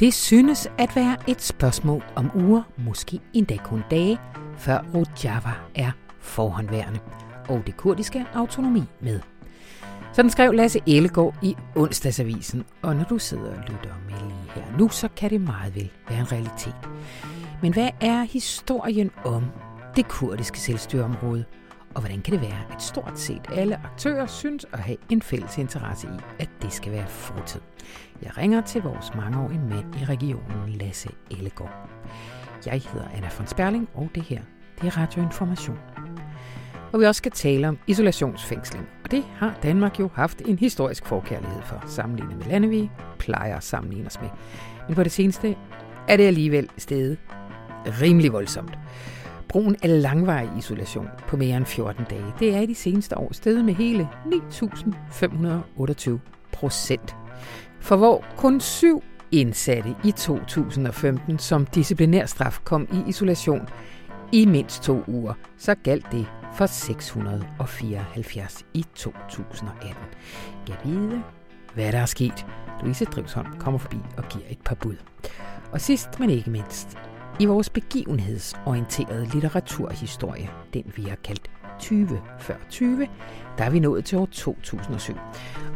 Det synes at være et spørgsmål om uger, måske endda kun dage, før Rojava er forhåndværende, og det kurdiske autonomi med. Sådan skrev Lasse Ellegaard i onsdagsavisen, og når du sidder og lytter med lige her nu, så kan det meget vel være en realitet. Men hvad er historien om det kurdiske selvstyreområde? Og hvordan kan det være, at stort set alle aktører synes at have en fælles interesse i, at det skal være fortid? Jeg ringer til vores mangeårige mand i regionen, Lasse Ellegaard. Jeg hedder Anna von Sperling, og det her, det er Radioinformation. Og vi også skal tale om isolationsfængsling. Og det har Danmark jo haft en historisk forkærlighed for, sammenlignet med lande, vi plejer at sammenligne os med. Men på det seneste er det alligevel stedet rimelig voldsomt. Brugen af langvarig isolation på mere end 14 dage, det er i de seneste år steget med hele 9.528 procent. For hvor kun syv indsatte i 2015 som disciplinærstraf kom i isolation i mindst to uger, så galt det for 674 i 2018. Jeg vide, hvad der er sket. Louise Drivsholm kommer forbi og giver et par bud. Og sidst, men ikke mindst, i vores begivenhedsorienterede litteraturhistorie, den vi har kaldt 20 før 20, der er vi nået til år 2007.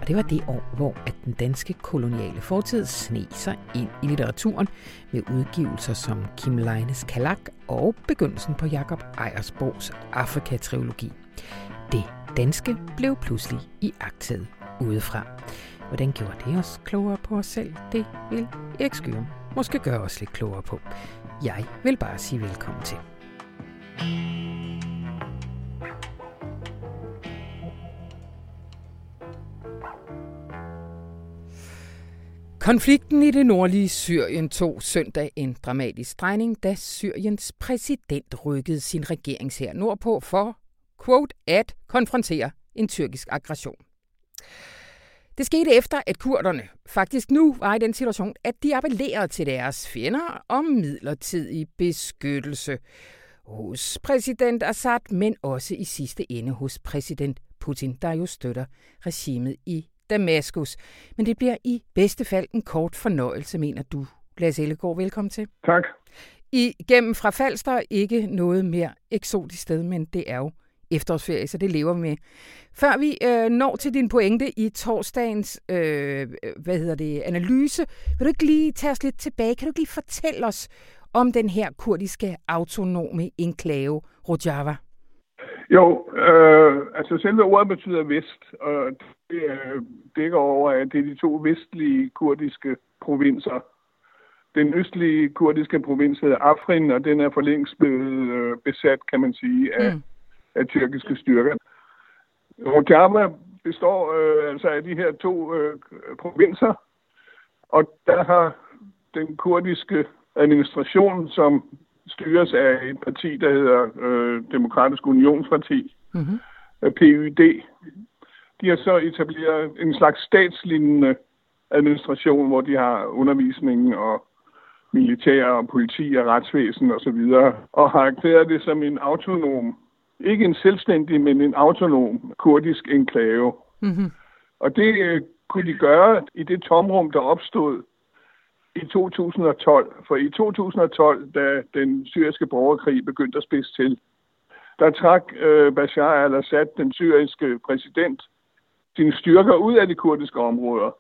Og det var det år, hvor at den danske koloniale fortid sneg sig ind i litteraturen med udgivelser som Kim Leines Kalak og begyndelsen på Jakob Ejersborgs Afrika-trilogi. Det danske blev pludselig i agtet udefra. Hvordan gjorde det os klogere på os selv? Det vil Erik Skyrum måske gøre os lidt klogere på. Jeg vil bare sige velkommen til. Konflikten i det nordlige Syrien tog søndag en dramatisk drejning, da Syriens præsident rykkede sin regeringshær nordpå for, quote, at konfrontere en tyrkisk aggression. Det skete efter, at kurderne faktisk nu var i den situation, at de appellerede til deres fjender om midlertidig beskyttelse hos præsident Assad, men også i sidste ende hos præsident Putin, der jo støtter regimet i Damaskus. Men det bliver i bedste fald en kort fornøjelse, mener du. Lasse Ellegaard, velkommen til. Tak. Igennem fra Falster ikke noget mere eksotisk sted, men det er jo efterårsferie, så det lever vi med. Før vi øh, når til din pointe i torsdagens øh, hvad hedder det, analyse, vil du ikke lige tage os lidt tilbage? Kan du ikke lige fortælle os om den her kurdiske autonome enklave Rojava? Jo, øh, altså selve ordet betyder vest, og det øh, dækker over, at det er de to vestlige kurdiske provinser. Den østlige kurdiske provins hedder Afrin, og den er for længst blevet øh, besat, kan man sige, af, mm. af tyrkiske styrker. Rojava består øh, altså af de her to øh, provinser, og der har den kurdiske administration, som styres af et parti, der hedder øh, Demokratisk Unionsparti, mm-hmm. PYD. De har så etableret en slags statslignende administration, hvor de har undervisning og militær og politi og retsvæsen osv., og, så videre, og har erklæret det som en autonom, ikke en selvstændig, men en autonom kurdisk enklave. Mm-hmm. Og det øh, kunne de gøre i det tomrum, der opstod i 2012. For i 2012, da den syriske borgerkrig begyndte at spidse til, der trak øh, Bashar al-Assad, den syriske præsident, sine styrker ud af de kurdiske områder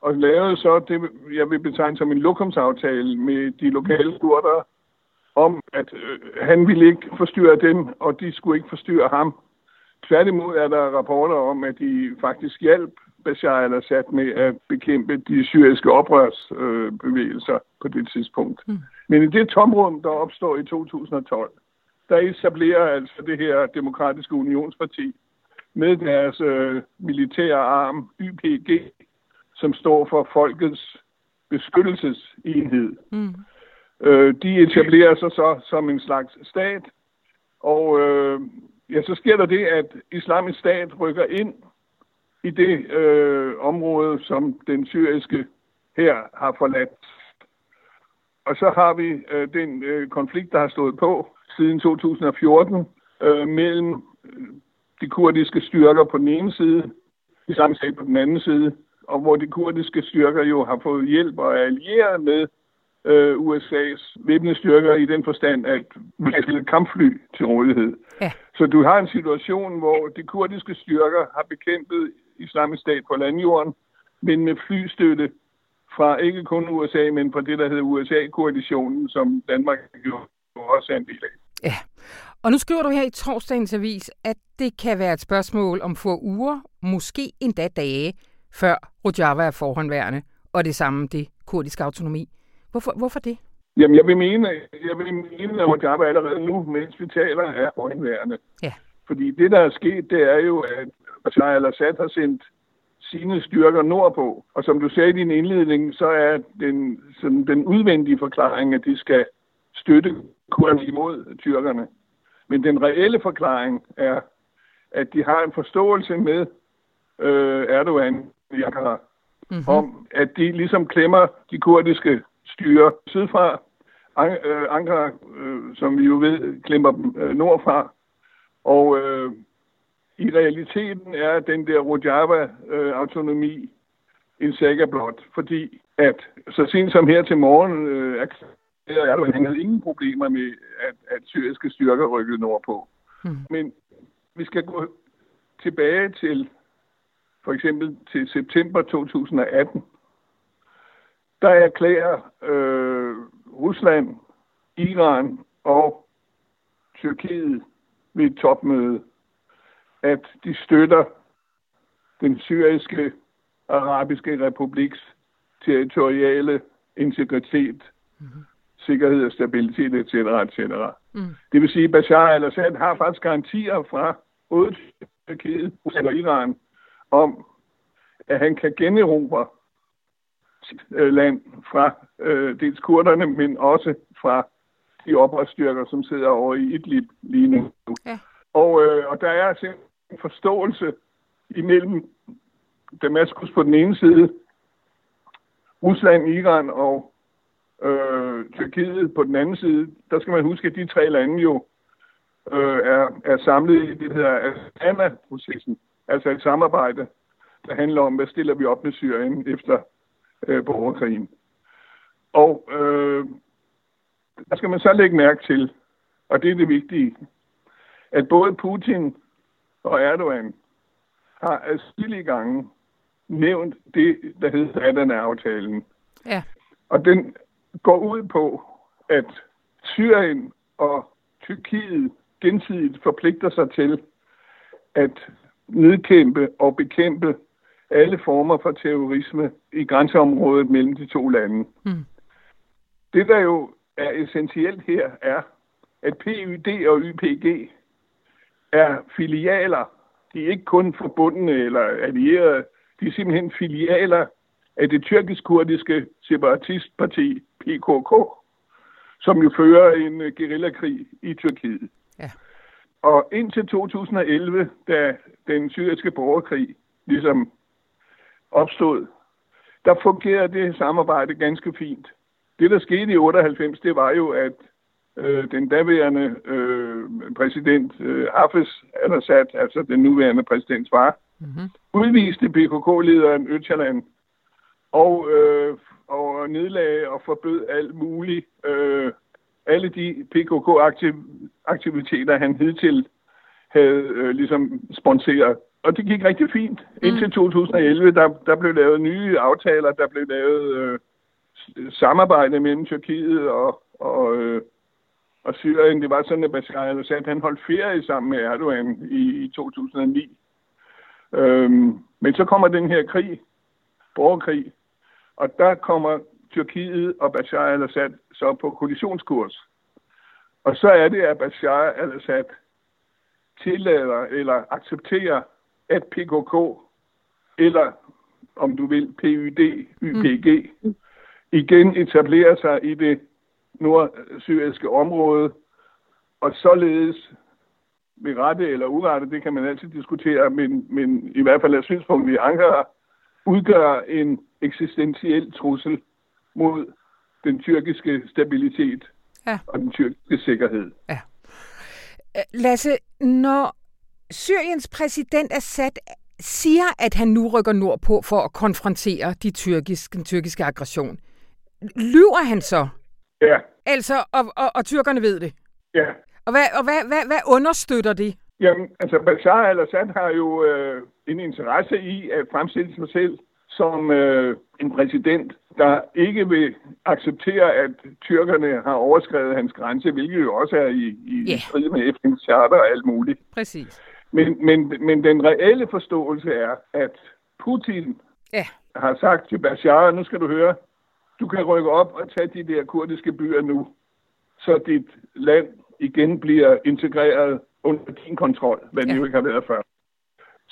og lavede så det, jeg vil betegne som en lokumsaftale med de lokale kurder om, at øh, han ville ikke forstyrre dem, og de skulle ikke forstyrre ham. Tværtimod er der rapporter om, at de faktisk hjalp Bashar al-Assad med at bekæmpe de syriske oprørsbevægelser øh, på det tidspunkt. Mm. Men i det tomrum, der opstår i 2012, der etablerer altså det her demokratiske unionsparti med deres øh, militære arm, YPG, som står for Folkets Beskyttelsesenhed. Mm. Øh, de etablerer sig så som en slags stat, og øh, ja, så sker der det, at islamisk stat rykker ind i det øh, område, som den syriske her har forladt. Og så har vi øh, den øh, konflikt, der har stået på siden 2014 øh, mellem øh, de kurdiske styrker på den ene side, islamisk stat på den anden side, og hvor de kurdiske styrker jo har fået hjælp og er allieret med øh, USA's væbnede styrker i den forstand, at vi har stillet kampfly til rådighed. Ja. Så du har en situation, hvor de kurdiske styrker har bekæmpet islamisk stat på landjorden, men med flystøtte fra ikke kun USA, men fra det, der hedder USA-koalitionen, som Danmark jo også er en del af. Ja, og nu skriver du her i torsdagens avis, at det kan være et spørgsmål om få uger, måske endda dage, før Rojava er forhåndværende, og det samme det kurdiske autonomi. Hvorfor, hvorfor det? Jamen, jeg vil mene, jeg vil mene at Rojava allerede nu, mens vi taler, er forhåndværende. Ja. Fordi det, der er sket, det er jo, at Bashar al-Assad har sendt sine styrker nordpå. Og som du sagde i din indledning, så er den, sådan, den udvendige forklaring, at de skal støtte kurderne imod tyrkerne. Men den reelle forklaring er, at de har en forståelse med øh, Erdogan i Ankara, mm-hmm. om at de ligesom klemmer de kurdiske styre sydfra, An- øh, Ankara, øh, som vi jo ved, klemmer dem øh, nordfra. Og øh, i realiteten er den der Rojava-autonomi en saga blot, fordi at så sent som her til morgen øh, erklærede Erdogan, han havde ingen problemer med, at, at syriske styrker rykkede nordpå. Hmm. Men vi skal gå tilbage til for eksempel til september 2018. Der erklærer øh, Rusland, Iran og Tyrkiet ved et topmøde at de støtter den syriske arabiske republiks territoriale integritet, mm-hmm. sikkerhed og stabilitet, etc. etc. Mm. Det vil sige, at Bashar al-Assad har faktisk garantier fra både Tyrkiet og Iran om, at han kan generobre sit øh, land fra øh, dels kurderne, men også fra de oprørsstyrker, som sidder over i Idlib lige nu. Ja. Og, øh, og der er simpelthen en forståelse imellem Damaskus på den ene side, Rusland, Iran og øh, Tyrkiet på den anden side. Der skal man huske, at de tre lande jo øh, er, er samlet i det her Astana-processen, altså et samarbejde, der handler om, hvad stiller vi op med Syrien efter øh, borgerkrigen. Og øh, der skal man så lægge mærke til, og det er det vigtige, at både Putin og Erdogan har adskillige gange nævnt det, der hedder Adana-aftalen. Ja. Og den går ud på, at Syrien og Tyrkiet gensidigt forpligter sig til at nedkæmpe og bekæmpe alle former for terrorisme i grænseområdet mellem de to lande. Mm. Det, der jo er essentielt her, er, at PYD og YPG er filialer. De er ikke kun forbundne eller allierede. De er simpelthen filialer af det tyrkisk-kurdiske separatistparti PKK, som jo fører en uh, guerillakrig i Tyrkiet. Ja. Og indtil 2011, da den syriske borgerkrig ligesom opstod, der fungerede det samarbejde ganske fint. Det, der skete i 98, det var jo, at øh, den daværende øh, præsident øh, Hafez al-Assad, altså den nuværende præsidents far, mm-hmm. udviste PKK-lederen Öcalan og, øh, og nedlagde og forbød alt muligt, øh, alle de PKK-aktiviteter, han hidtil havde øh, ligesom sponsoreret. Og det gik rigtig fint. Mm. Indtil 2011, der, der blev lavet nye aftaler, der blev lavet øh, samarbejde mellem Tyrkiet og, og øh, og Syrien. Det var sådan, at Bashar al-Assad han holdt ferie sammen med Erdogan i, i 2009. Øhm, men så kommer den her krig, borgerkrig, og der kommer Tyrkiet og Bashar al-Assad så på kollisionskurs. Og så er det, at Bashar al-Assad tillader eller accepterer, at PKK, eller om du vil, PYD, YPG, mm. igen etablerer sig i det nordsyriske område, og således med rette eller urette, det kan man altid diskutere, men, men i hvert fald er synspunktet i Ankara, udgør en eksistentiel trussel mod den tyrkiske stabilitet ja. og den tyrkiske sikkerhed. Ja. Lasse, når Syriens præsident Assad siger, at han nu rykker nordpå for at konfrontere de tyrkiske, den tyrkiske aggression. Lyver han så? Ja. Altså, og, og, og tyrkerne ved det? Ja. Og hvad, og hvad, hvad, hvad understøtter det? Jamen, altså Bashar al-Assad har jo øh, en interesse i at fremstille sig selv som øh, en præsident, der ikke vil acceptere, at tyrkerne har overskrevet hans grænse, hvilket jo også er i, i Ja. strid med FN's charter og alt muligt. Præcis. Men, men, men den reelle forståelse er, at Putin Ja, har sagt til Bashar, nu skal du høre, du kan rykke op og tage de der kurdiske byer nu, så dit land igen bliver integreret under din kontrol, hvad det Ja. jo ikke har været før.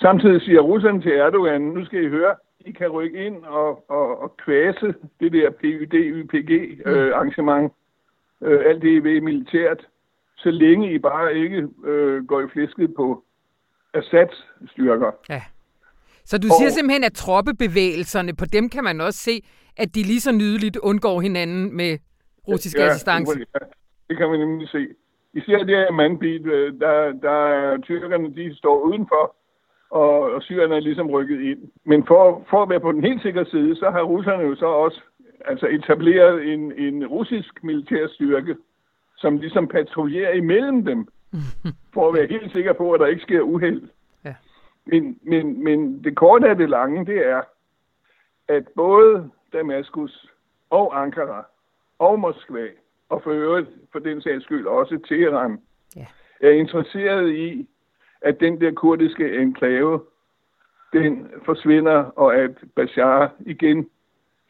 Samtidig siger russerne til Erdogan, nu skal I høre, I kan rykke ind og, og, og kvæse det der PYD-YPG-arrangement, øh, alt det I ved militært, så længe I bare ikke øh, går i flæsket på Assads styrker. ja. Så du Og- siger simpelthen, at troppebevægelserne, på dem kan man også se, at de lige så nydeligt undgår hinanden med russisk ja, assistance. Ja, det kan man nemlig se. Især det her mandbit, øh, der, der er tyrkerne, de står udenfor, og, og syrerne er ligesom rykket ind. Men for, for at være på den helt sikre side, så har russerne jo så også altså etableret en, en russisk militær styrke, som ligesom patruljerer imellem dem, for at være helt sikker på, at der ikke sker uheld. Men, men, men det korte af det lange, det er, at både Damaskus og Ankara og Moskva, og for øvrigt for den sags skyld også Teheran, Ja. er interesseret i, at den der kurdiske enklave, den forsvinder, og at Bashar igen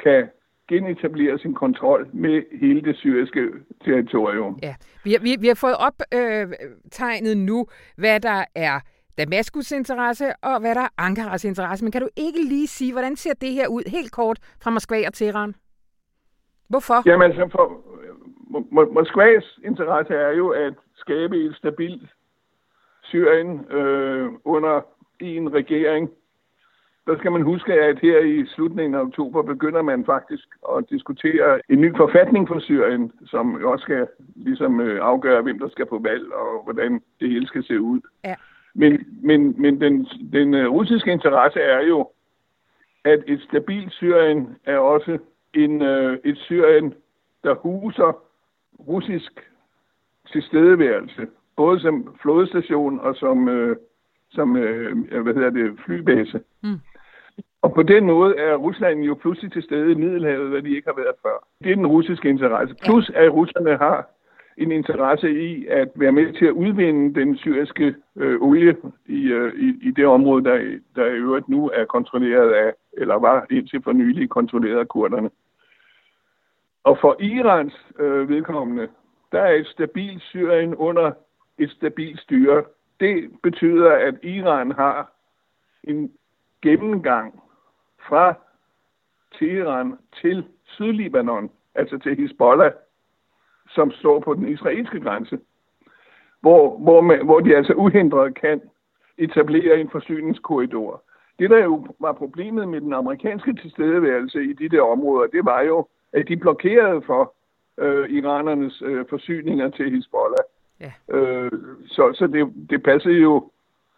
kan genetablere sin kontrol med hele det syriske territorium. Ja, vi har, vi, vi har fået optegnet øh, tegnet nu, hvad der er Damaskus interesse, og hvad der er Ankaras interesse. Men kan du ikke lige sige, hvordan ser det her ud helt kort fra Moskva og Teheran? Hvorfor? Jamen altså, for, Mo- Mo- Moskvas interesse er jo at skabe et stabilt Syrien øh, under en regering. Der skal man huske, at her i slutningen af oktober begynder man faktisk at diskutere en ny forfatning for Syrien, som også skal ligesom øh, afgøre, hvem der skal på valg og hvordan det hele skal se ud. Ja. Men, men, men den, den øh, russiske interesse er jo, at et stabilt Syrien er også en, øh, et Syrien, der huser russisk tilstedeværelse, både som flådestation og som, øh, som øh, hvad hedder det, flybase. Mm. Og på den måde er Rusland jo pludselig til stede i Middelhavet, hvad de ikke har været før. Det er den russiske interesse. Plus at russerne har en interesse i at være med til at udvinde den syriske øh, olie i, øh, i, i det område, der, der i øvrigt nu er kontrolleret af, eller var indtil for nylig kontrolleret af kurderne. Og for Irans øh, vedkommende, der er et stabilt Syrien under et stabilt styre. Det betyder, at Iran har en gennemgang fra Teheran til Sydlibanon, altså til Hezbollah, som står på den israelske grænse, hvor, hvor, man, hvor de altså uhindret kan etablere en forsyningskorridor. Det, der jo var problemet med den amerikanske tilstedeværelse i de der områder, det var jo, at de blokerede for øh, iranernes øh, forsyninger til Hezbollah. Ja. Øh, så så det, det passede jo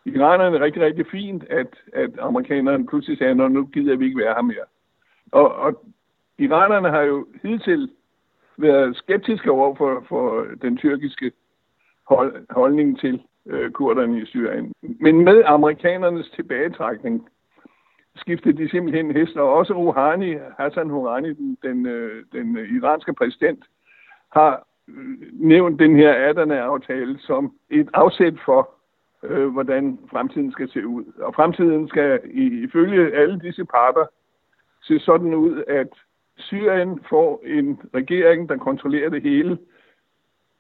iranerne rigtig, rigtig fint, at, at amerikanerne pludselig sagde, "Nå, nu gider vi ikke være her mere. Og, og iranerne har jo hidtil været skeptiske over for, for den tyrkiske hold, holdning til øh, kurderne i Syrien. Men med amerikanernes tilbagetrækning skiftede de simpelthen hester. Og også Rouhani, Hassan Rouhani, den, den, øh, den iranske præsident, har øh, nævnt den her Adana-aftale som et afsæt for, øh, hvordan fremtiden skal se ud. Og fremtiden skal ifølge alle disse parter se sådan ud, at Syrien får en regering, der kontrollerer det hele.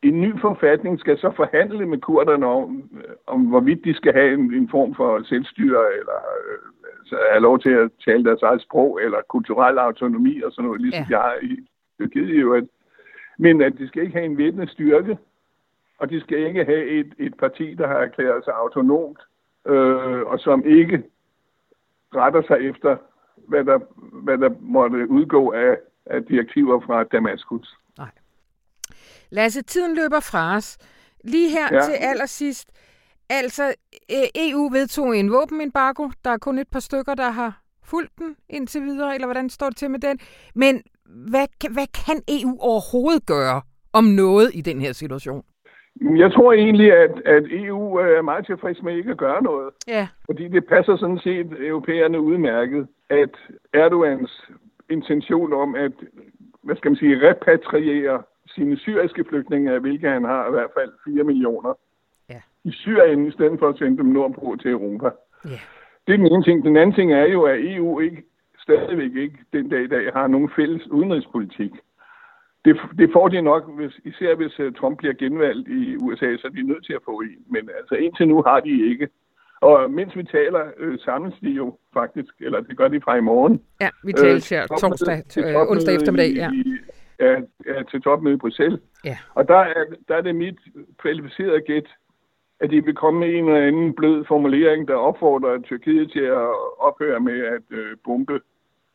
En ny forfatning skal så forhandle med kurderne om, om hvorvidt de skal have en, en form for selvstyre, eller øh, altså have lov til at tale deres eget sprog, eller kulturel autonomi og sådan noget, ligesom Ja. jeg har i Tyrkiet jo. At, men at de skal ikke have en væbnet styrke, og de skal ikke have et, et parti, der har erklæret sig autonomt, øh, og som ikke retter sig efter, hvad der, hvad der måtte udgå af, af direktiver fra Damaskus. Lasse, tiden løber fra os. Lige her ja. Ja. til allersidst. altså, EU vedtog en våbenembargo. Der er kun et par stykker, der har fulgt den indtil videre, eller hvordan står det til med den? Men hvad, hvad kan EU overhovedet gøre om noget i den her situation? Jeg tror egentlig, at, at EU er meget tilfreds med ikke at gøre noget. Ja. Fordi det passer sådan set europæerne udmærket, at Erdogans intention om at, hvad skal man sige, repatriere sine syriske flygtninge, hvilke han har i hvert fald 4 millioner, ja. i Syrien, i stedet for at sende dem nordpå til Europa. Ja. Det er den ene ting. Den anden ting er jo, at EU ikke stadigvæk ikke den dag i dag har nogen fælles udenrigspolitik. Det, det får de nok, hvis, især hvis uh, Trump bliver genvalgt i USA, så er de nødt til at få en. Men altså indtil nu har de ikke. Og mens vi taler, øh, samles de jo faktisk, eller det gør de fra i morgen. Ja, vi taler her øh, torsdag, øh, onsdag eftermiddag. Ja. I, ja, ja, til topmøde i Bruxelles. Ja. Og der er, der er det mit kvalificerede gæt, at de vil komme med en eller anden blød formulering, der opfordrer Tyrkiet til at ophøre med at øh, bombe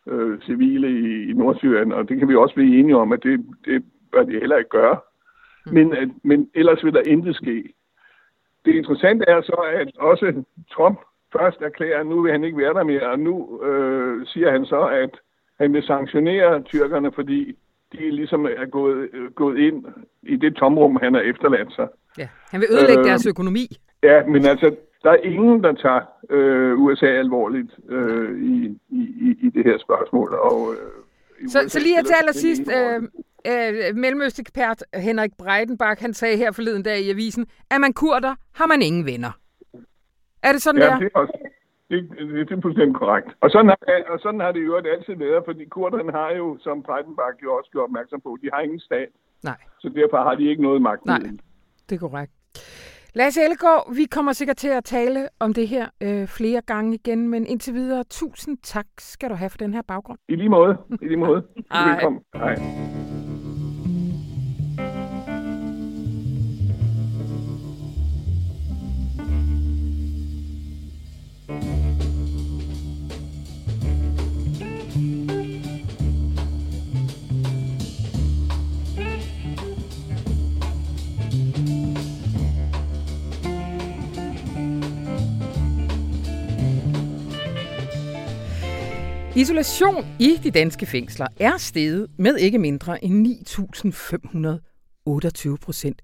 øh, civile i, i Nordsyrien, og det kan vi også blive enige om, at det, det bør de heller ikke gøre. Mm. Men, at, men ellers vil der intet ske. Det interessante er så, at også Trump først erklærer, at nu vil han ikke være der mere, og nu øh, siger han så, at han vil sanktionere tyrkerne, fordi de ligesom er gået, øh, gået ind i det tomrum, han har efterladt sig. Ja, han vil ødelægge øh, deres økonomi. Ja, men altså, der er ingen, der tager øh, USA alvorligt øh, i, i, i det her spørgsmål. Og, øh, så, så lige her til allersidst, øh, øh, mellemøstekspert Henrik Breidenbach, han sagde her forleden dag i avisen, at man kurder, har man ingen venner. Er det sådan, ja, der? det er også, det, det, det er fuldstændig korrekt. Og sådan, har, og sådan har det jo altid været, fordi kurderne har jo, som Breidenbach jo også gjort opmærksom på, de har ingen stat. Nej. Så derfor har de ikke noget magt. Nej, det er korrekt. Lasse Ellegaard, vi kommer sikkert til at tale om det her øh, flere gange igen, men indtil videre, tusind tak skal du have for den her baggrund. I lige måde. I lige måde. Velkommen. Hej. Isolation i de danske fængsler er steget med ikke mindre end 9.528 procent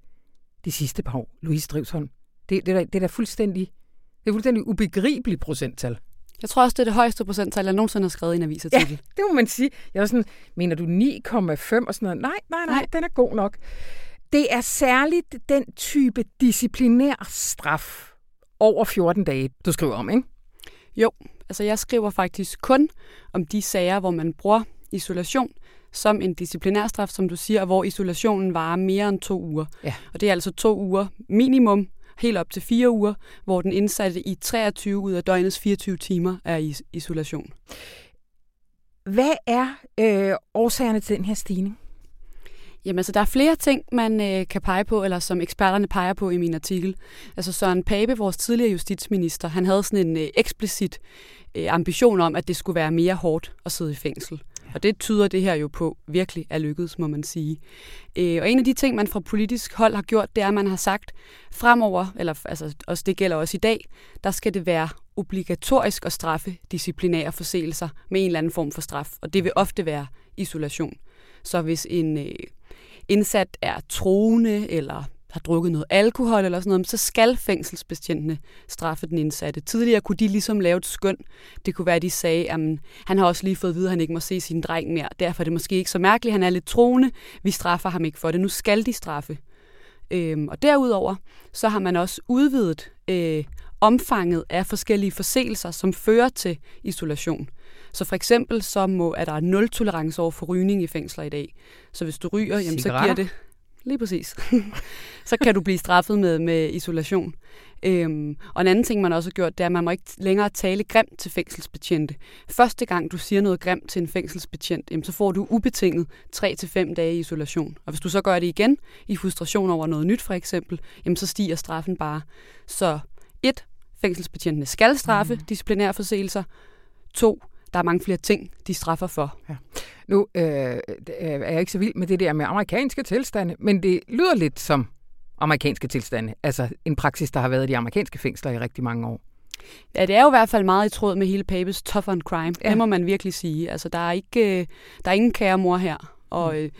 de sidste par år. Louise Drivsholm, det, det, er, det er da fuldstændig, det er fuldstændig ubegribeligt procenttal. Jeg tror også, det er det højeste procenttal, jeg nogensinde har skrevet i en avisartikel. Ja, det må man sige. Jeg var sådan, mener du 9,5 og sådan noget? Nej, nej, nej, nej, den er god nok. Det er særligt den type disciplinær straf over 14 dage, du skriver om, ikke? Jo, altså jeg skriver faktisk kun om de sager, hvor man bruger isolation som en disciplinærstraf, som du siger, hvor isolationen varer mere end to uger. Ja. Og det er altså to uger minimum, helt op til fire uger, hvor den indsatte i 23 ud af døgnets 24 timer er i isolation. Hvad er øh, årsagerne til den her stigning? Jamen altså, der er flere ting, man øh, kan pege på, eller som eksperterne peger på i min artikel. Altså Søren Pape, vores tidligere justitsminister, han havde sådan en øh, eksplicit ambition om, at det skulle være mere hårdt at sidde i fængsel. Og det tyder det her jo på virkelig er lykkedes, må man sige. Øh, og en af de ting, man fra politisk hold har gjort, det er, at man har sagt fremover, eller altså også det gælder også i dag, der skal det være obligatorisk at straffe disciplinære forseelser med en eller anden form for straf. Og det vil ofte være isolation. Så hvis en øh, indsat er troende eller har drukket noget alkohol eller sådan noget, så skal fængselsbetjentene straffe den indsatte. Tidligere kunne de ligesom lave et skøn. Det kunne være, at de sagde, at han har også lige fået at vide, at han ikke må se sin dreng mere. Derfor er det måske ikke så mærkeligt, han er lidt troende. Vi straffer ham ikke for det. Nu skal de straffe. Øhm, og derudover, så har man også udvidet øh, omfanget af forskellige forseelser, som fører til isolation. Så for eksempel så må, er der nul tolerance over for rygning i fængsler i dag. Så hvis du ryger, jamen, så giver det... Lige præcis. så kan du blive straffet med, med isolation. Øhm, og en anden ting, man også har gjort, det er, at man må ikke længere tale grimt til fængselsbetjente. Første gang, du siger noget grimt til en fængselsbetjent, jamen, så får du ubetinget 3-5 dage i isolation. Og hvis du så gør det igen, i frustration over noget nyt for eksempel, jamen, så stiger straffen bare. Så et, fængselsbetjentene skal straffe mm. disciplinære forseelser. To, der er mange flere ting, de straffer for. Ja. Nu øh, er jeg ikke så vild med det der med amerikanske tilstande, men det lyder lidt som amerikanske tilstande. Altså en praksis, der har været i de amerikanske fængsler i rigtig mange år. Ja, det er jo i hvert fald meget i tråd med hele Papes tough on crime. Ja. Det må man virkelig sige. Altså, der er, ikke, der er ingen kære mor her. Og mm. øh,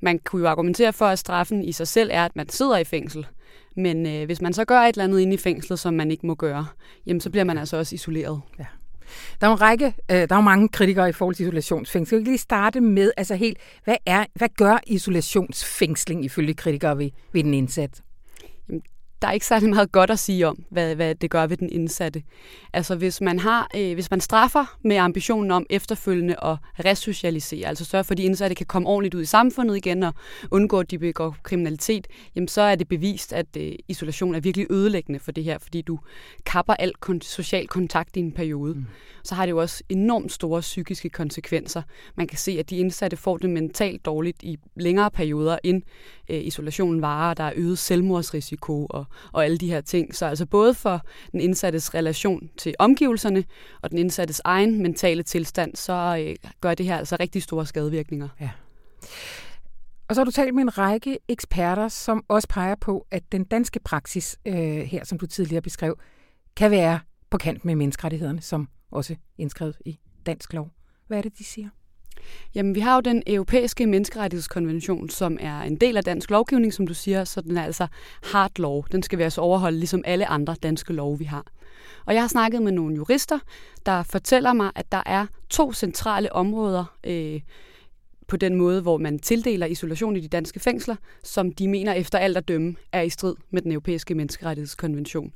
man kunne jo argumentere for, at straffen i sig selv er, at man sidder i fængsel. Men øh, hvis man så gør et eller andet inde i fængslet, som man ikke må gøre, jamen så bliver man altså også isoleret. Ja. Der er en række, øh, der er jo mange kritikere i forhold til isolationsfængsling. Skal vi lige starte med, altså helt, hvad, er, hvad gør isolationsfængsling ifølge kritikere ved, ved den indsat? Der er ikke særlig meget godt at sige om, hvad, hvad det gør ved den indsatte. Altså hvis man, har, øh, hvis man straffer med ambitionen om efterfølgende at resocialisere, altså sørge for, at de indsatte kan komme ordentligt ud i samfundet igen og undgå, at de begår kriminalitet, jamen så er det bevist, at øh, isolation er virkelig ødelæggende for det her, fordi du kapper al kon- social kontakt i en periode. Mm. Så har det jo også enormt store psykiske konsekvenser. Man kan se, at de indsatte får det mentalt dårligt i længere perioder, end øh, isolationen varer. Der er øget selvmordsrisiko og og alle de her ting. Så altså både for den indsattes relation til omgivelserne og den indsattes egen mentale tilstand, så øh, gør det her altså rigtig store skadevirkninger. Ja. Og så har du talt med en række eksperter, som også peger på, at den danske praksis øh, her, som du tidligere beskrev, kan være på kant med menneskerettighederne, som også indskrevet i dansk lov. Hvad er det, de siger? Jamen, vi har jo den europæiske menneskerettighedskonvention, som er en del af dansk lovgivning, som du siger, så den er altså hard lov. Den skal vi altså overholde, ligesom alle andre danske love, vi har. Og jeg har snakket med nogle jurister, der fortæller mig, at der er to centrale områder øh, på den måde, hvor man tildeler isolation i de danske fængsler, som de mener efter alt at dømme er i strid med den europæiske menneskerettighedskonvention.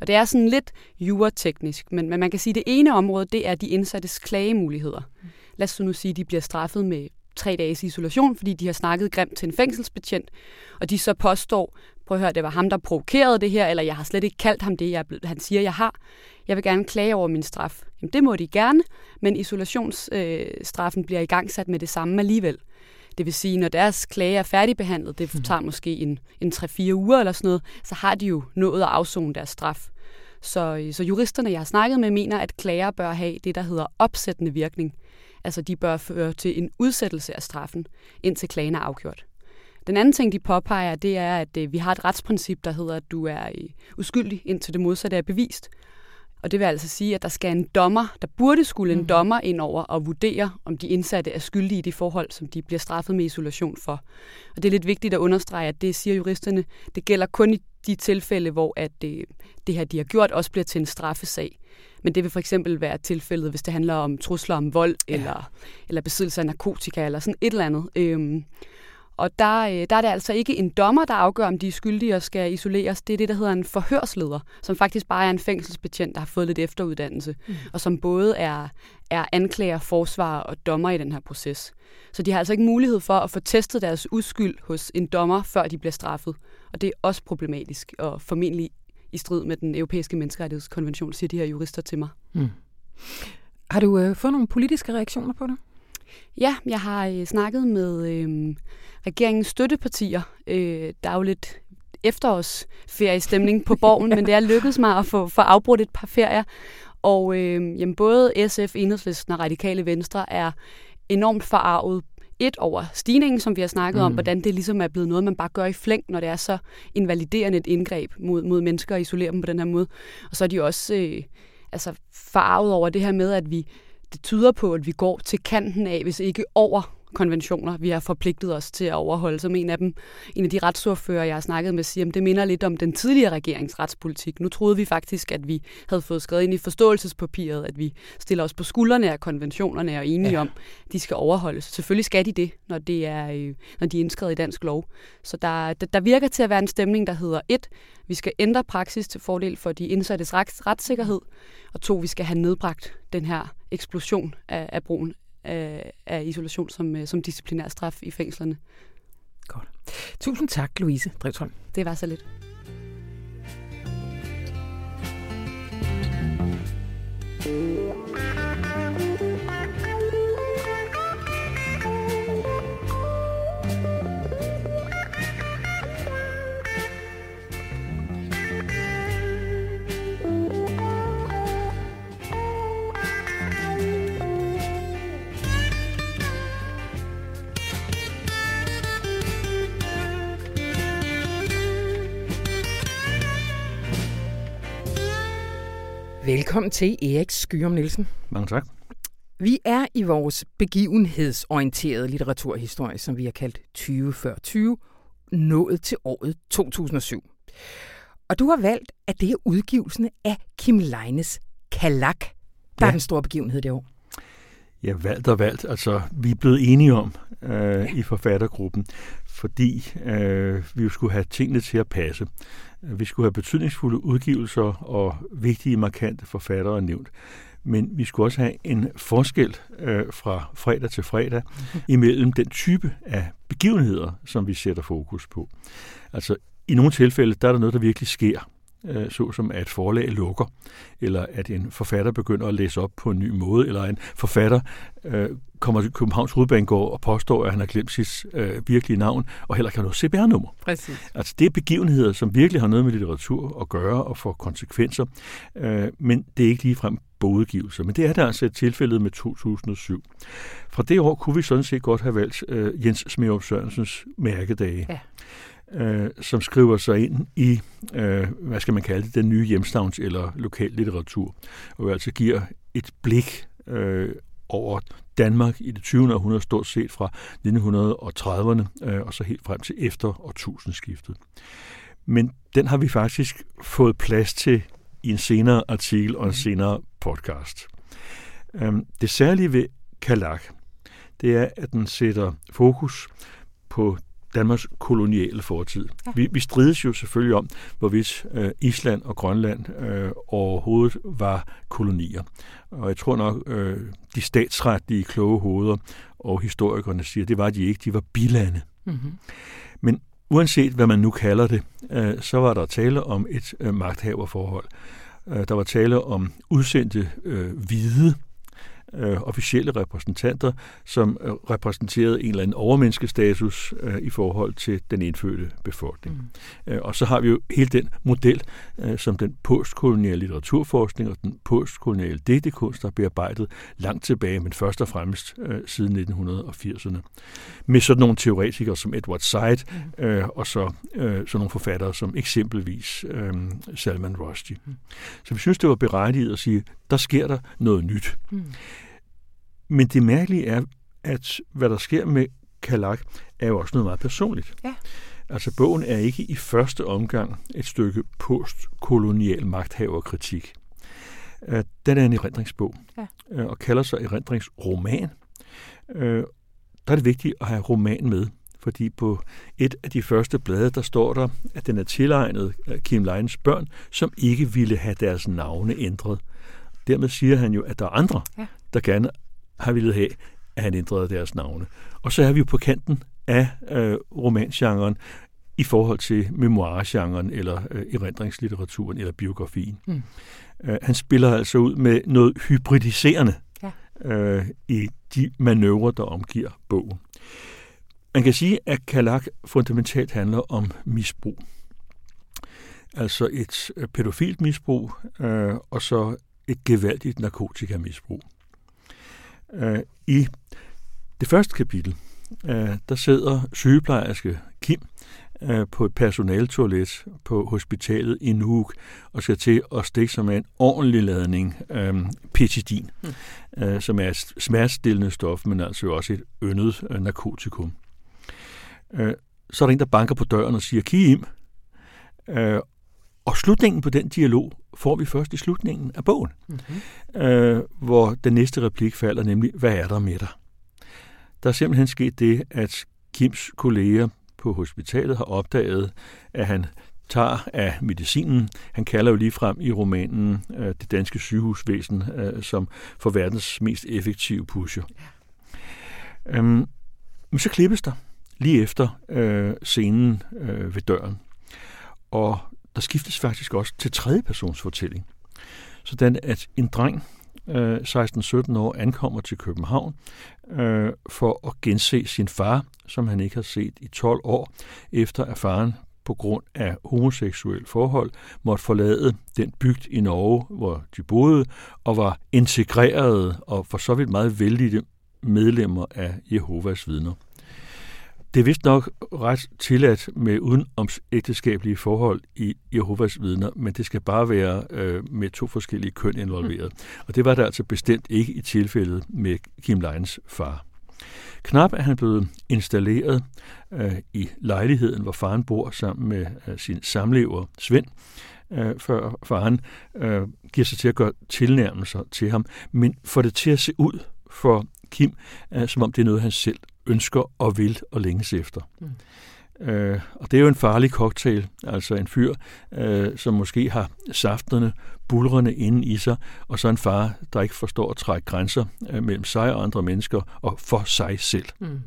Og det er sådan lidt jurateknisk, men, men man kan sige, at det ene område, det er de indsattes klagemuligheder. Mm lad os nu sige, de bliver straffet med tre dages isolation, fordi de har snakket grimt til en fængselsbetjent, og de så påstår, prøv at høre, det var ham, der provokerede det her, eller jeg har slet ikke kaldt ham det, jeg, han siger, jeg har. Jeg vil gerne klage over min straf. Jamen, det må de gerne, men isolationsstraffen øh, bliver igangsat med det samme alligevel. Det vil sige, når deres klage er færdigbehandlet, det mhm. tager måske en, en 3-4 uger eller sådan noget, så har de jo nået at afzone deres straf. Så, så juristerne, jeg har snakket med, mener, at klager bør have det, der hedder opsættende virkning. Altså de bør føre til en udsættelse af straffen, indtil klagen er afgjort. Den anden ting, de påpeger, det er, at øh, vi har et retsprincip, der hedder, at du er øh, uskyldig, indtil det modsatte er bevist. Og det vil altså sige, at der skal en dommer, der burde skulle en mm. dommer ind over og vurdere, om de indsatte er skyldige i de forhold, som de bliver straffet med isolation for. Og det er lidt vigtigt at understrege, at det siger juristerne, det gælder kun i de tilfælde, hvor at det, øh, det her, de har gjort, også bliver til en straffesag. Men det vil for eksempel være tilfældet, hvis det handler om trusler om vold, ja. eller, eller besiddelse af narkotika, eller sådan et eller andet. Øhm, og der, øh, der er det altså ikke en dommer, der afgør, om de er skyldige og skal isoleres. Det er det, der hedder en forhørsleder, som faktisk bare er en fængselsbetjent, der har fået lidt efteruddannelse, mm. og som både er, er anklager, forsvarer og dommer i den her proces. Så de har altså ikke mulighed for at få testet deres uskyld hos en dommer, før de bliver straffet. Og det er også problematisk, og formentlig i strid med den europæiske menneskerettighedskonvention, siger de her jurister til mig. Mm. Har du øh, fået nogle politiske reaktioner på det? Ja, jeg har øh, snakket med øh, regeringens støttepartier. Øh, der er jo lidt efterårsferiestemning på borgen, men det er lykkedes mig at få, få afbrudt et par ferier. Og øh, jamen, både SF, Enhedslisten og Radikale Venstre er enormt forarvet et over stigningen, som vi har snakket mm. om, hvordan det ligesom er blevet noget, man bare gør i flæng, når det er så invaliderende et indgreb mod, mod mennesker og isolere dem på den her måde. Og så er de også øh, altså farvet over det her med, at vi det tyder på, at vi går til kanten af, hvis ikke over konventioner, vi har forpligtet os til at overholde. Som en af dem, en af de retsordfører, jeg har snakket med, siger, at det minder lidt om den tidligere regerings retspolitik. Nu troede vi faktisk, at vi havde fået skrevet ind i forståelsespapiret, at vi stiller os på skuldrene af konventionerne og er enige ja. om, at de skal overholdes. Selvfølgelig skal de det, når, det er, øh, når de er indskrevet i dansk lov. Så der, der virker til at være en stemning, der hedder et, vi skal ændre praksis til fordel for de indsattes retssikkerhed, og to, vi skal have nedbragt den her eksplosion af, af brugen af, af isolation som, øh, som disciplinær straf i fængslerne. Godt. Tusind tak, Louise Drevsholm. Det var så lidt. Velkommen til Erik Skyrum Nielsen. Mange tak. Vi er i vores begivenhedsorienterede litteraturhistorie, som vi har kaldt 20 før 20, nået til året 2007. Og du har valgt, at det er udgivelsen af Kim Leines Kalak, der ja. er den store begivenhed det år. Ja, valgt og valgt. Altså, vi er blevet enige om øh, ja. i forfattergruppen, fordi øh, vi skulle have tingene til at passe. Vi skulle have betydningsfulde udgivelser og vigtige, markante forfattere nævnt. Men vi skulle også have en forskel øh, fra fredag til fredag imellem den type af begivenheder, som vi sætter fokus på. Altså, i nogle tilfælde, der er der noget, der virkelig sker øh, såsom at et forlag lukker, eller at en forfatter begynder at læse op på en ny måde, eller en forfatter øh, kommer til Københavns Hovedbanegård og påstår, at han har glemt sit øh, virkelige navn, og heller kan noget CPR-nummer. Præcis. Altså det er begivenheder, som virkelig har noget med litteratur at gøre og får konsekvenser, øh, men det er ikke ligefrem bogudgivelser. Men det er der altså et tilfælde med 2007. Fra det år kunne vi sådan set godt have valgt øh, Jens Smerup Sørensens mærkedage. Ja øh, som skriver sig ind i, øh, hvad skal man kalde det, den nye hjemstavns- eller lokal litteratur, og altså giver et blik øh, over Danmark i det 20. århundrede, stort set fra 1930'erne øh, og så helt frem til efter årtusindskiftet. Men den har vi faktisk fået plads til i en senere artikel og en senere podcast. Øhm, det særlige ved Kalak, det er, at den sætter fokus på Danmarks koloniale fortid. Ja. Vi, vi strides jo selvfølgelig om, hvorvidt øh, Island og Grønland øh, overhovedet var kolonier. Og jeg tror nok, øh, de statsretlige kloge hoveder og historikerne siger, det var de ikke, de var bilande. Mm-hmm. Men uanset hvad man nu kalder det, øh, så var der tale om et øh, magthaverforhold. Øh, der var tale om udsendte øh, hvide øh, officielle repræsentanter, som øh, repræsenterede en eller anden overmenneskestatus øh, i forhold til den indfødte befolkning. Mm. Øh, og så har vi jo hele den model, øh, som den postkoloniale litteraturforskning og den postkoloniale digtekunst har bearbejdet langt tilbage, men først og fremmest øh, siden 1980'erne. Med sådan nogle teoretikere som Edward Said, mm. øh, og så øh, sådan nogle forfattere som eksempelvis øh, Salman Rushdie. Mm. Så vi synes, det var berettiget at sige, der sker der noget nyt. Mm. Men det mærkelige er, at hvad der sker med Kalak, er jo også noget meget personligt. Ja. Altså bogen er ikke i første omgang et stykke postkolonial magthaverkritik. Øh, den er en erindringsbog, ja. Øh, og kalder sig erindringsroman. Øh, der er det vigtigt at have roman med, fordi på et af de første blade, der står der, at den er tilegnet Kim Leines børn, som ikke ville have deres navne ændret. Dermed siger han jo, at der er andre, ja. der gerne har ville have, at han ændrede deres navne. Og så er vi jo på kanten af øh, romangenren i forhold til memoirgenren eller øh, erindringslitteraturen eller biografien. Mm. Øh, han spiller altså ud med noget hybridiserende ja. øh, i de manøvrer, der omgiver bogen. Man kan sige, at Kalak fundamentalt handler om misbrug. Altså et øh, pædofilt misbrug, øh, og så et gevaldigt narkotikamisbrug. Øh, I det første kapitel, øh, der sidder sygeplejerske Kim øh, på et personaltoilet på hospitalet i Nuuk og skal til at stikke sig med en ordentlig ladning øh, petidin, mm. øh, som er et smertestillende stof, men altså også et yndet øh, narkotikum. Øh, så er der en, der banker på døren og siger, Kim, øh, og slutningen på den dialog får vi først i slutningen af bogen, mm-hmm. øh, hvor den næste replik falder, nemlig, hvad er der med dig? Der er simpelthen sket det, at Kims kolleger på hospitalet har opdaget, at han tager af medicinen. Han kalder jo lige frem i romanen øh, det danske sygehusvæsen øh, som for verdens mest effektive pusher. Ja. Øhm, men så klippes der lige efter øh, scenen øh, ved døren. Og der skiftes faktisk også til tredjepersonsfortælling. fortælling. Sådan at en dreng, øh, 16-17 år, ankommer til København øh, for at gense sin far, som han ikke har set i 12 år, efter at faren på grund af homoseksuel forhold måtte forlade den bygd i Norge, hvor de boede, og var integrerede og for så vidt meget vældige medlemmer af Jehovas vidner det er vist nok ret tilladt med ægteskabelige forhold i Jehovas vidner, men det skal bare være øh, med to forskellige køn involveret. Mm. Og det var der altså bestemt ikke i tilfældet med Kim Leins far. Knap er han blevet installeret øh, i lejligheden, hvor faren bor sammen med øh, sin samlever Svend, øh, før faren øh, giver sig til at gøre tilnærmelser til ham, men får det til at se ud for Kim, øh, som om det er noget, han selv ønsker og vil og længes efter. Mm. Øh, og det er jo en farlig cocktail, altså en fyr, øh, som måske har safterne, bulrende inde i sig, og så en far, der ikke forstår at trække grænser øh, mellem sig og andre mennesker og for sig selv. Mm.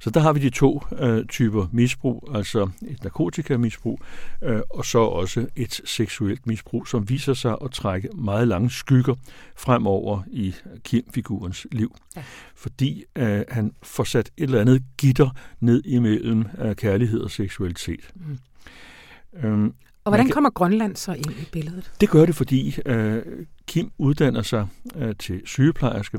Så der har vi de to øh, typer misbrug, altså et narkotikamisbrug, øh, og så også et seksuelt misbrug, som viser sig at trække meget lange skygger fremover i Kim-figurens liv. Ja. Fordi øh, han får sat et eller andet gitter ned imellem øh, kærlighed og seksualitet. Mm. Øhm, og hvordan kan, kommer Grønland så ind i billedet? Det gør det, fordi øh, Kim uddanner sig øh, til sygeplejerske,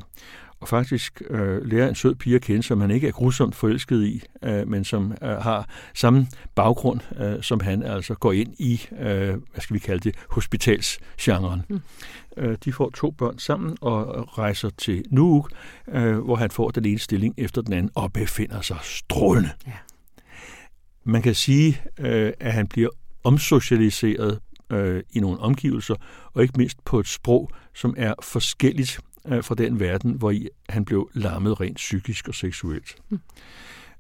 og faktisk øh, lærer en sød pige at kende, som han ikke er grusomt forelsket i, øh, men som øh, har samme baggrund, øh, som han altså går ind i, øh, hvad skal vi kalde det, hospitalsgenren. Mm. Øh, de får to børn sammen og rejser til Nuuk, øh, hvor han får den ene stilling efter den anden og befinder sig strålende. Ja. Man kan sige, øh, at han bliver omsocialiseret øh, i nogle omgivelser, og ikke mindst på et sprog, som er forskelligt øh, fra den verden, hvor i han blev lammet rent psykisk og seksuelt. Mm.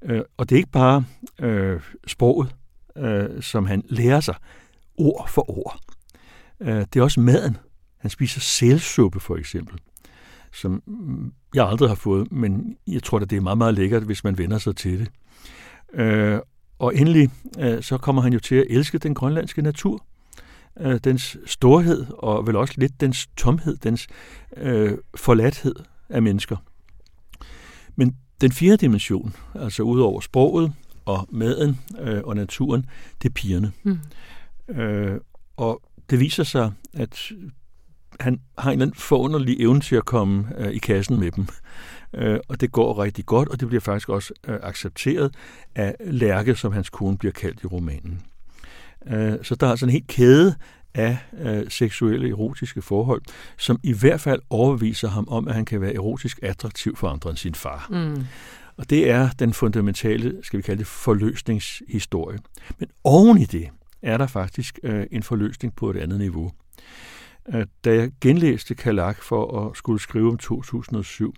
Øh, og det er ikke bare øh, sproget, øh, som han lærer sig ord for ord. Øh, det er også maden. Han spiser sælsuppe for eksempel, som jeg aldrig har fået, men jeg tror, at det er meget, meget lækkert, hvis man vender sig til det. Øh, og endelig øh, så kommer han jo til at elske den grønlandske natur øh, dens storhed, og vel også lidt dens tomhed, dens øh, forladthed af mennesker. Men den fjerde dimension, altså ud over sproget og maden øh, og naturen, det er pigerne. Mm. Øh, og det viser sig, at han har en eller anden forunderlig evne til at komme øh, i kassen med dem. Øh, og det går rigtig godt, og det bliver faktisk også øh, accepteret af Lærke, som hans kone bliver kaldt i romanen. Øh, så der er altså en helt kæde af øh, seksuelle erotiske forhold, som i hvert fald overviser ham om, at han kan være erotisk attraktiv for andre end sin far. Mm. Og det er den fundamentale, skal vi kalde det, forløsningshistorie. Men oven i det er der faktisk øh, en forløsning på et andet niveau. Øh, da jeg genlæste Kalak for at skulle skrive om 2007,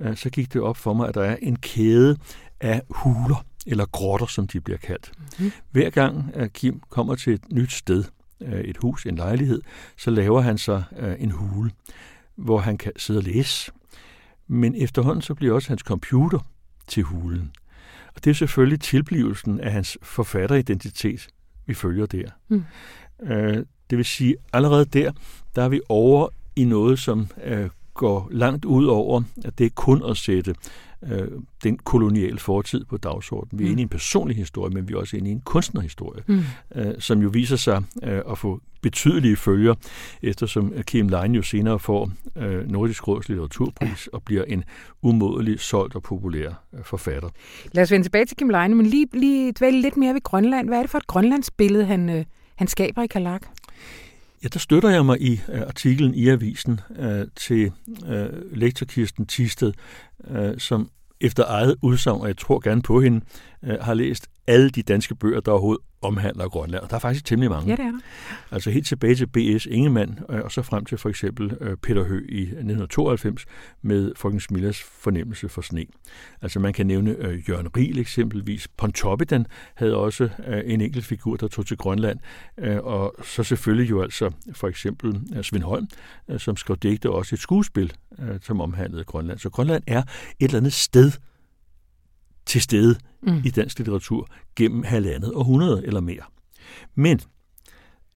øh, så gik det op for mig, at der er en kæde af huler, eller grotter, som de bliver kaldt. Mm-hmm. Hver gang at Kim kommer til et nyt sted, øh, et hus, en lejlighed, så laver han sig øh, en hule, hvor han kan sidde og læse. Men efterhånden så bliver også hans computer til hulen. Og det er selvfølgelig tilblivelsen af hans forfatteridentitet, vi følger der. Mm. Øh, det vil sige, allerede der, der er vi over i noget, som går langt ud over, at det er kun at sætte øh, den koloniale fortid på dagsordenen. Vi er mm. inde i en personlig historie, men vi er også inde i en kunstnerhistorie, mm. øh, som jo viser sig øh, at få betydelige følger, eftersom Kim Lein jo senere får øh, Nordisk Råds litteraturpris og bliver en umådelig solgt og populær øh, forfatter. Lad os vende tilbage til Kim Lein, men lige, lige dvæle lidt mere ved Grønland. Hvad er det for et Grønlandsbillede, han, øh, han skaber i Kalak? Ja, der støtter jeg mig i uh, artiklen i avisen uh, til uh, lektor Kirsten Tisted, uh, som efter eget udsagn, og jeg tror gerne på hende, uh, har læst alle de danske bøger, der overhovedet omhandler Grønland. Og der er faktisk temmelig mange. Ja, det er der. Altså helt tilbage til B.S. Ingemann, og så frem til for eksempel Peter Hø i 1992 med Folkens Millers fornemmelse for sne. Altså man kan nævne Jørgen Riel eksempelvis. Pontoppidan havde også en enkelt figur, der tog til Grønland. Og så selvfølgelig jo altså for eksempel Svend Holm, som skrev digte også et skuespil, som omhandlede Grønland. Så Grønland er et eller andet sted til stede mm. i dansk litteratur gennem halvandet århundrede eller mere. Men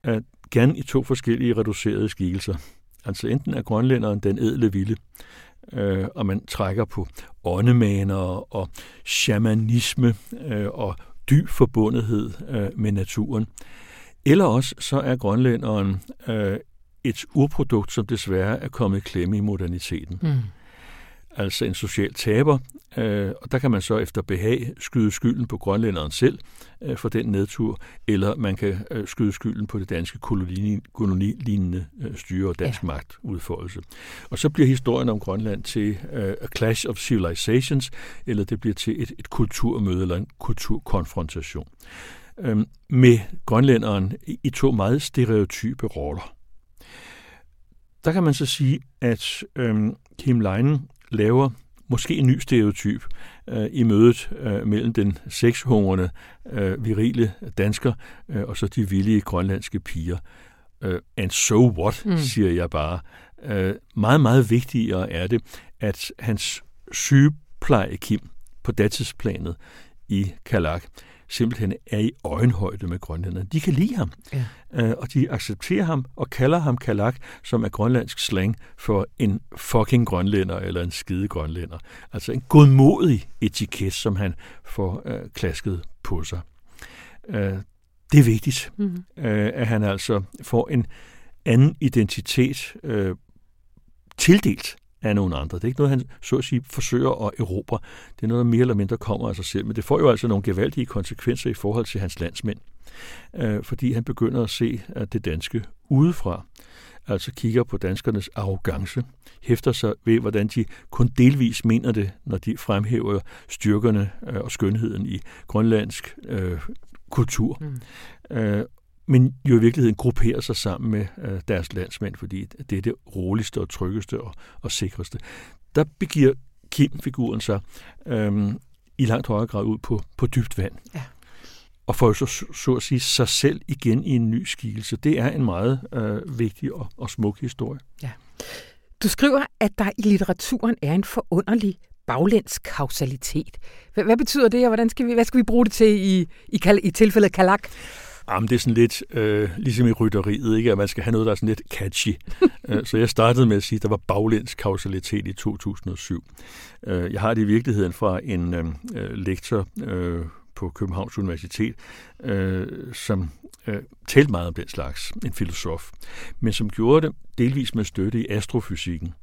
at gerne i to forskellige reducerede skikkelser. Altså enten er grønlænderen den edle vilde, øh, og man trækker på åndemaner og shamanisme øh, og dyb forbundethed øh, med naturen. Eller også så er grønlænderen øh, et urprodukt, som desværre er kommet klemme i moderniteten. Mm. Altså en social taber, øh, og der kan man så efter behag skyde skylden på grønlænderen selv øh, for den nedtur, eller man kan øh, skyde skylden på det danske kolonilignende øh, styre og dansk ja. magtudfoldelse. Og så bliver historien om Grønland til øh, A Clash of Civilizations, eller det bliver til et, et kulturmøde eller en kulturkonfrontation. Øh, med grønlænderen i, i to meget stereotype roller. Der kan man så sige, at øh, Kim Leinen laver måske en ny stereotyp øh, i mødet øh, mellem den sexhungrende, øh, virile dansker øh, og så de villige grønlandske piger. Øh, and so what, mm. siger jeg bare. Øh, meget, meget vigtigere er det, at hans sygepleje Kim på datidsplanet i Kalak simpelthen er i øjenhøjde med grønlænderne. De kan lide ham, ja. øh, og de accepterer ham og kalder ham kalak, som er grønlandsk slang for en fucking grønlænder eller en skide grønlænder. Altså en godmodig etiket, som han får øh, klasket på sig. Øh, det er vigtigt, mm-hmm. øh, at han altså får en anden identitet øh, tildelt af nogle andre. Det er ikke noget, han så at sige forsøger at erobre. Det er noget, der mere eller mindre kommer af sig selv. Men det får jo altså nogle gevaldige konsekvenser i forhold til hans landsmænd. Øh, fordi han begynder at se at det danske udefra. Altså kigger på danskernes arrogance, hæfter sig ved, hvordan de kun delvis mener det, når de fremhæver styrkerne øh, og skønheden i grønlandsk øh, kultur. Mm. Øh, men jo i virkeligheden grupperer sig sammen med øh, deres landsmænd, fordi det er det roligste og tryggeste og, og sikreste. Der begiver Kim-figuren sig øh, i langt højere grad ud på, på dybt vand. Ja. Og får så, så at sige sig selv igen i en ny skikkelse. Det er en meget øh, vigtig og, og smuk historie. Ja. Du skriver, at der i litteraturen er en forunderlig baglæns kausalitet. Hvad, hvad betyder det, og hvordan skal vi, hvad skal vi bruge det til i, i, i tilfældet Kalak? Jamen, det er sådan lidt øh, ligesom i rytteriet, ikke? at man skal have noget, der er sådan lidt catchy. Øh, så jeg startede med at sige, at der var baglæns kausalitet i 2007. Øh, jeg har det i virkeligheden fra en øh, lektor øh, på Københavns Universitet, øh, som øh, talte meget om den slags, en filosof, men som gjorde det delvis med støtte i astrofysikken.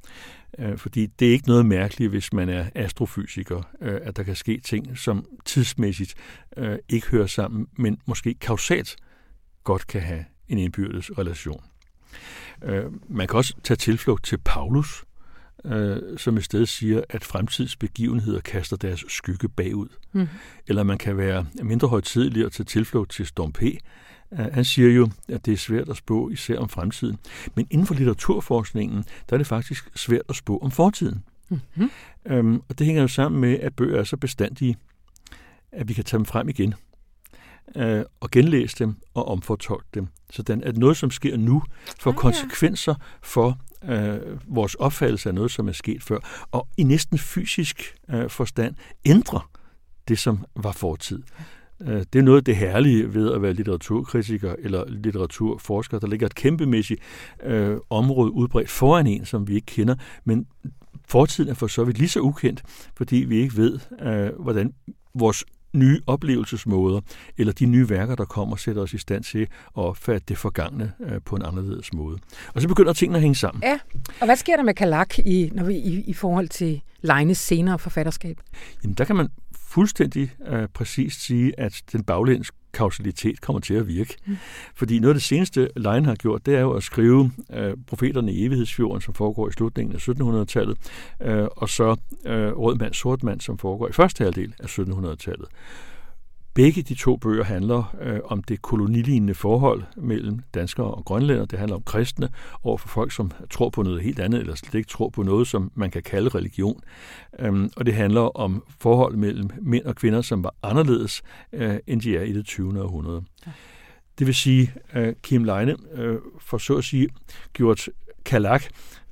Øh, fordi det er ikke noget mærkeligt, hvis man er astrofysiker, øh, at der kan ske ting, som tidsmæssigt øh, ikke hører sammen, men måske kausalt godt kan have en indbyrdes relation. Øh, man kan også tage tilflugt til Paulus, som i stedet siger, at fremtidsbegivenheder kaster deres skygge bagud. Mm. Eller man kan være mindre højtidlig og tage tilflugt til Storm P., han siger jo, at det er svært at spå, især om fremtiden. Men inden for litteraturforskningen, der er det faktisk svært at spå om fortiden. Mm-hmm. Øhm, og det hænger jo sammen med, at bøger er så bestandige, at vi kan tage dem frem igen øh, og genlæse dem og omfortolke dem. Sådan at noget, som sker nu, får ah, konsekvenser for øh, vores opfattelse af noget, som er sket før, og i næsten fysisk øh, forstand ændrer det, som var fortid. Øh, det er noget af det herlige ved at være litteraturkritiker eller litteraturforsker. Der ligger et kæmpemæssigt øh, område udbredt foran en, som vi ikke kender, men fortiden er for så vidt lige så ukendt, fordi vi ikke ved, øh, hvordan vores nye oplevelsesmåder, eller de nye værker, der kommer, sætter os i stand til at opfatte det forgangne øh, på en anderledes måde. Og så begynder tingene at hænge sammen. Ja, og hvad sker der med Kalak i, når vi, i, i forhold til Leines senere forfatterskab? Jamen, der kan man fuldstændig øh, præcist sige, at den baglæns kausalitet kommer til at virke. Mm. Fordi noget af det seneste, Lein har gjort, det er jo at skrive øh, profeterne i evighedsfjorden, som foregår i slutningen af 1700-tallet, øh, og så øh, Rødmand, Sortmand, som foregår i første halvdel af 1700-tallet. Begge de to bøger handler øh, om det kolonilignende forhold mellem danskere og grønlændere. Det handler om kristne over for folk, som tror på noget helt andet, eller slet ikke tror på noget, som man kan kalde religion. Øhm, og det handler om forhold mellem mænd og kvinder, som var anderledes, øh, end de er i det 20. århundrede. Det vil sige, at øh, Kim Leine øh, for så at sige gjort Kalak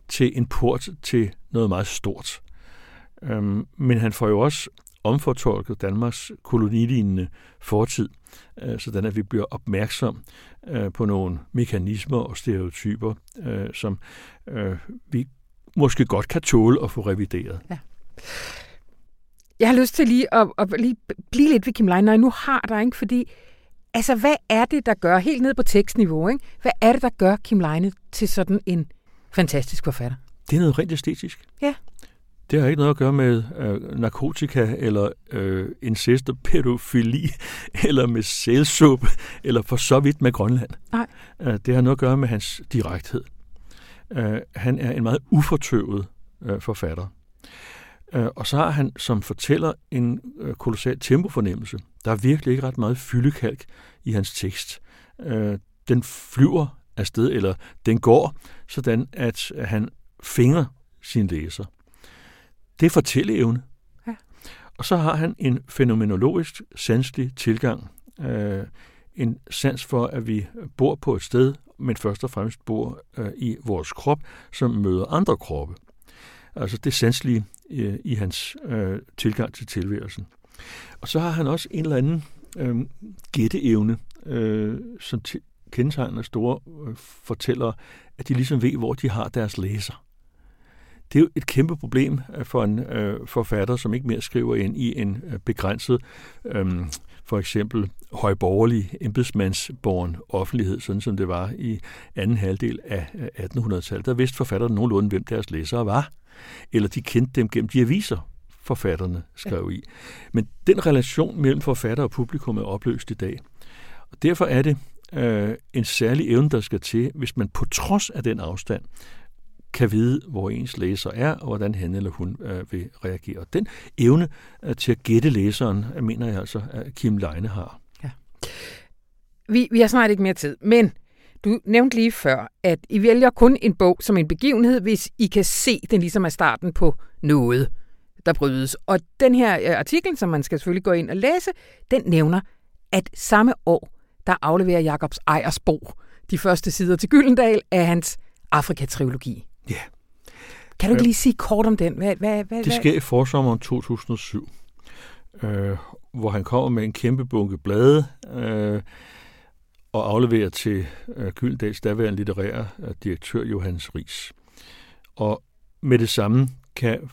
til en port til noget meget stort. Øhm, men han får jo også omfortolket Danmarks kolonilignende fortid, øh, sådan at vi bliver opmærksom øh, på nogle mekanismer og stereotyper, øh, som vi måske godt kan tåle at få revideret. Ja. Jeg har lyst til lige at, at lige blive lidt ved Kim Lein, når jeg nu har dig, ikke? fordi altså, hvad er det, der gør, helt ned på tekstniveau, ikke? hvad er det, der gør Kim Leine til sådan en fantastisk forfatter? Det er noget rent æstetisk. Ja Det har ikke noget at gøre med øh, narkotika, eller øh, incest og pædofili, eller med sælsuppe, eller for så vidt med Grønland. Nej. Øh, det har noget at gøre med hans direkthed. Øh, han er en meget ufortøvet øh, forfatter. Øh, og så har han som fortæller en øh, kolossal tempofornemmelse. Der er virkelig ikke ret meget fyldekalk i hans tekst. Øh, den flyver afsted, eller den går, sådan at han finger sin læser. Det er fortælleevne. Ja. Og så har han en fænomenologisk, sanselig tilgang. Øh, en sans for, at vi bor på et sted, men først og fremmest bor øh, i vores krop, som møder andre kroppe. Altså det sanselige øh, i hans øh, tilgang til tilværelsen. Og så har han også en eller anden øh, gætteevne, øh, som kendetegner store øh, fortællere, at de ligesom ved, hvor de har deres læser. Det er jo et kæmpe problem øh, for en øh, forfatter, som ikke mere skriver ind i en øh, begrænset, øh, for eksempel højborgerlig embedsmandsborn offentlighed, sådan som det var i anden halvdel af øh, 1800-tallet. Der vidste forfatterne nogenlunde, hvem deres læsere var. Eller de kendte dem gennem de aviser, forfatterne skrev ja. i. Men den relation mellem forfatter og publikum er opløst i dag. Og derfor er det øh, en særlig evne, der skal til, hvis man på trods af den afstand kan vide, hvor ens læser er, og hvordan han eller hun øh, vil reagere. Og den evne øh, til at gætte læseren, øh, mener jeg altså, at Kim Leine har. Ja. Vi, vi har snart ikke mere tid, men du nævnte lige før, at I vælger kun en bog som en begivenhed, hvis I kan se, den ligesom er starten på noget, der brydes. Og den her øh, artikel, som man skal selvfølgelig gå ind og læse, den nævner, at samme år, der afleverer Jakobs Ejersbo de første sider til Gyldendal af hans Afrika-trilogi. Ja. Kan du ikke lige sige kort om den? Hvad, hvad, hvad, det sker i forsommeren 2007, øh, hvor han kommer med en kæmpe bunke blade øh, og afleverer til øh, Gyldendals daværende litterære øh, direktør Johannes Ries. Og med det samme kan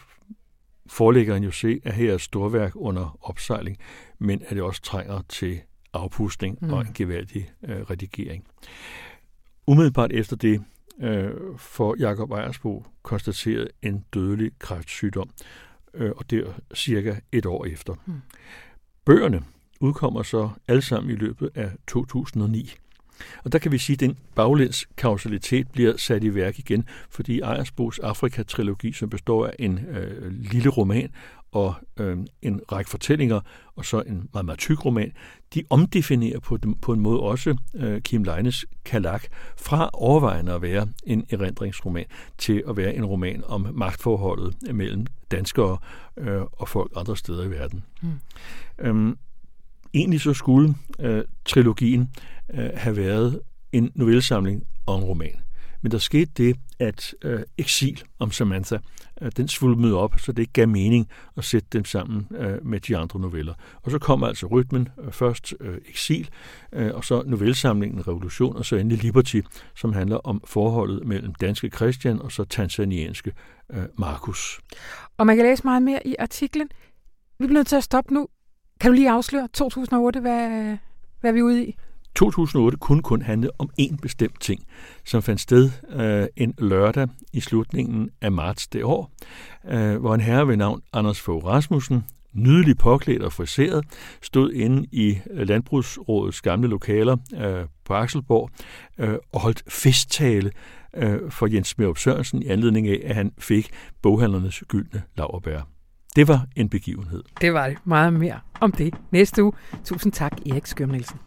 forlæggeren jo se, at her er storværk under opsejling, men at det også trænger til afpustning mm. og en gevaldig øh, redigering. Umiddelbart efter det øh, får Jakob Ejersbo konstateret en dødelig kræftsygdom, øh, og det er cirka et år efter. Mm. Bøgerne udkommer så alle sammen i løbet af 2009. Og der kan vi sige, at den baglæns kausalitet bliver sat i værk igen, fordi Ejersbos Afrika-trilogi, som består af en øh, lille roman og øh, en række fortællinger, og så en meget, meget tyk roman, de omdefinerer på, dem, på en måde også øh, Kim Leines Kalak fra overvejende at være en erindringsroman til at være en roman om magtforholdet mellem danskere øh, og folk andre steder i verden. Mm. Øhm, egentlig så skulle øh, trilogien øh, have været en novellesamling og en roman. Men der skete det, at øh, eksil om Samantha, øh, den svulmede op, så det ikke gav mening at sætte dem sammen øh, med de andre noveller. Og så kom altså rytmen, øh, først øh, eksil, øh, og så novellesamlingen Revolution, og så endelig Liberty, som handler om forholdet mellem danske Christian og så tanzanianske øh, Markus. Og man kan læse meget mere i artiklen. Vi bliver nødt til at stoppe nu. Kan du lige afsløre 2008, hvad, hvad er vi ude i? 2008 kunne kun handle om én bestemt ting, som fandt sted øh, en lørdag i slutningen af marts det år, øh, hvor en herre ved navn Anders Fogh Rasmussen, nydelig påklædt og friseret, stod inde i øh, Landbrugsrådets gamle lokaler øh, på Akselborg øh, og holdt festtale øh, for Jens Smørup Sørensen i anledning af, at han fik boghandlernes gyldne laverbær. Det var en begivenhed. Det var det. Meget mere om det næste uge. Tusind tak, Erik Skørm Nielsen.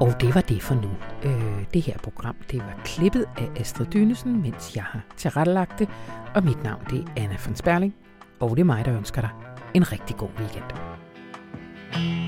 Og det var det for nu. Øh, det her program det var klippet af Astrid Dynesen, mens jeg har tilrettelagt det. Og mit navn det er Anna von Sperling. Og det er mig, der ønsker dig en rigtig god weekend. thank you